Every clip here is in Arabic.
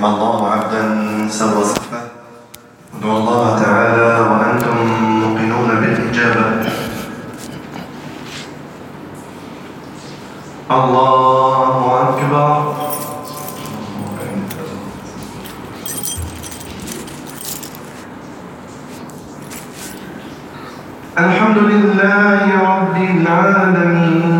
رحم الله عبدا سوى صفة. ادعوا الله تعالى وأنتم موقنون بالإجابة. الله أكبر. الحمد لله رب العالمين.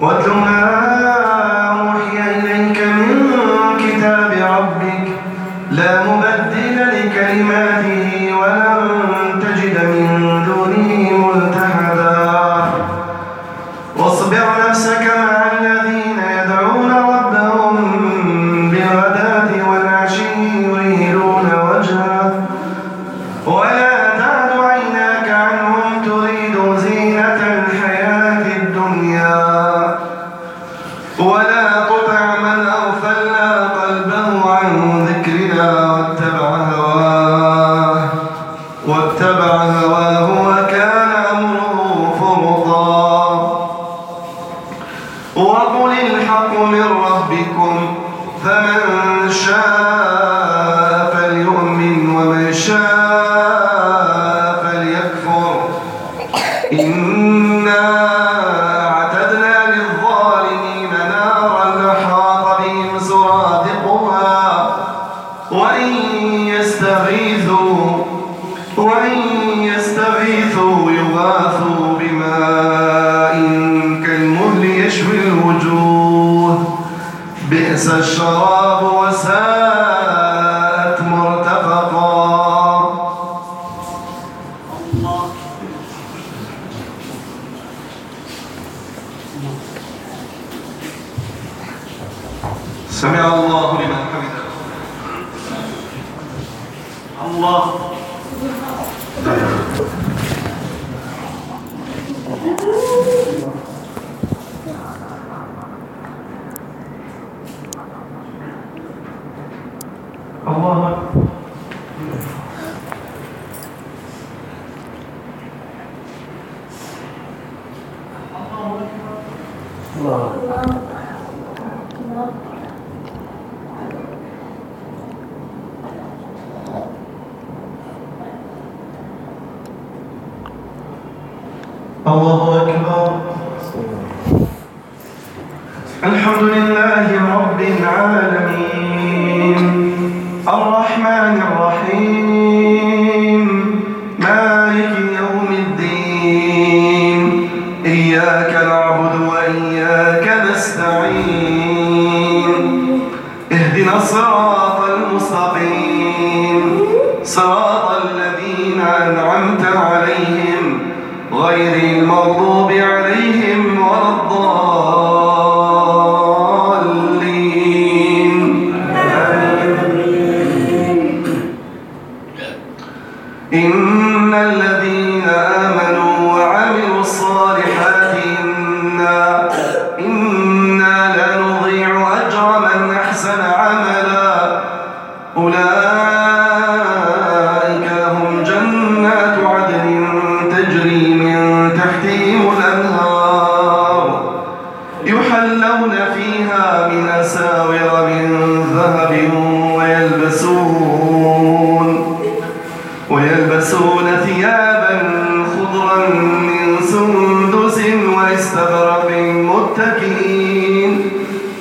واتل ما أوحي إليك من كتاب ربك. لا مبدل لكلماته ولن تجد من دونه ملتحدا. واصبر نفسك مع ولا تطع من أغفلنا قلبه عن ذكرنا واتبع هواه واتبع هواه وكان أمره فرطا. وقل الحق من ربكم فمن شاء بئس الشراب وساءت مرتفقا. سمع الله لمن حمده. الله. الله أكبر. الله أكبر. الحمد لله رب العالمين. الصراط المستقيم. صراط الذين أنعمت عليهم غير المغضوب عليهم ولا الضالين. إن الذين آمنوا أولئك لهم جنات عدن تجري من تحتهم الأنهار. يحلون فيها من أساور من ذهب ويلبسون ويلبسون ثيابا خضرا من سندس واستبرق متكئين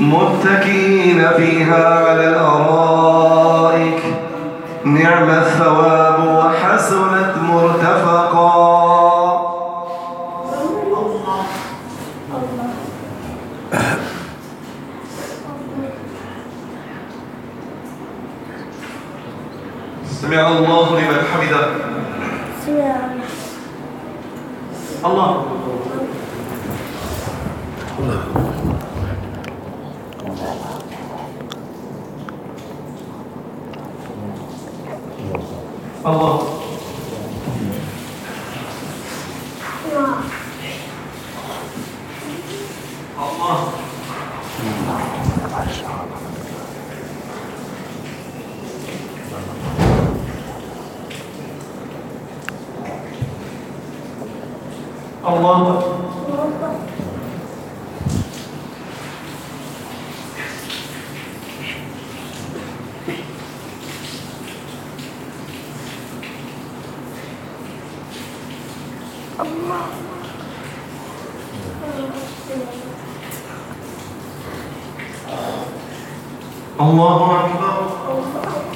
متكئين فيها على الأرائك. نعم الثواب وحسنت مرتفقا. سمع الله لمن حمده. الله. الله. الله الله أكبر الله. الله أكبر.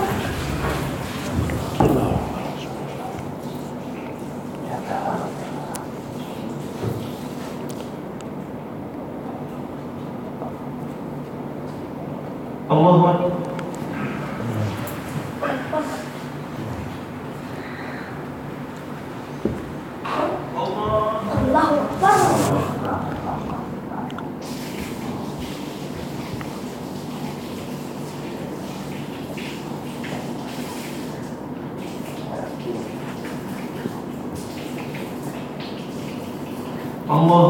الله أكبر الله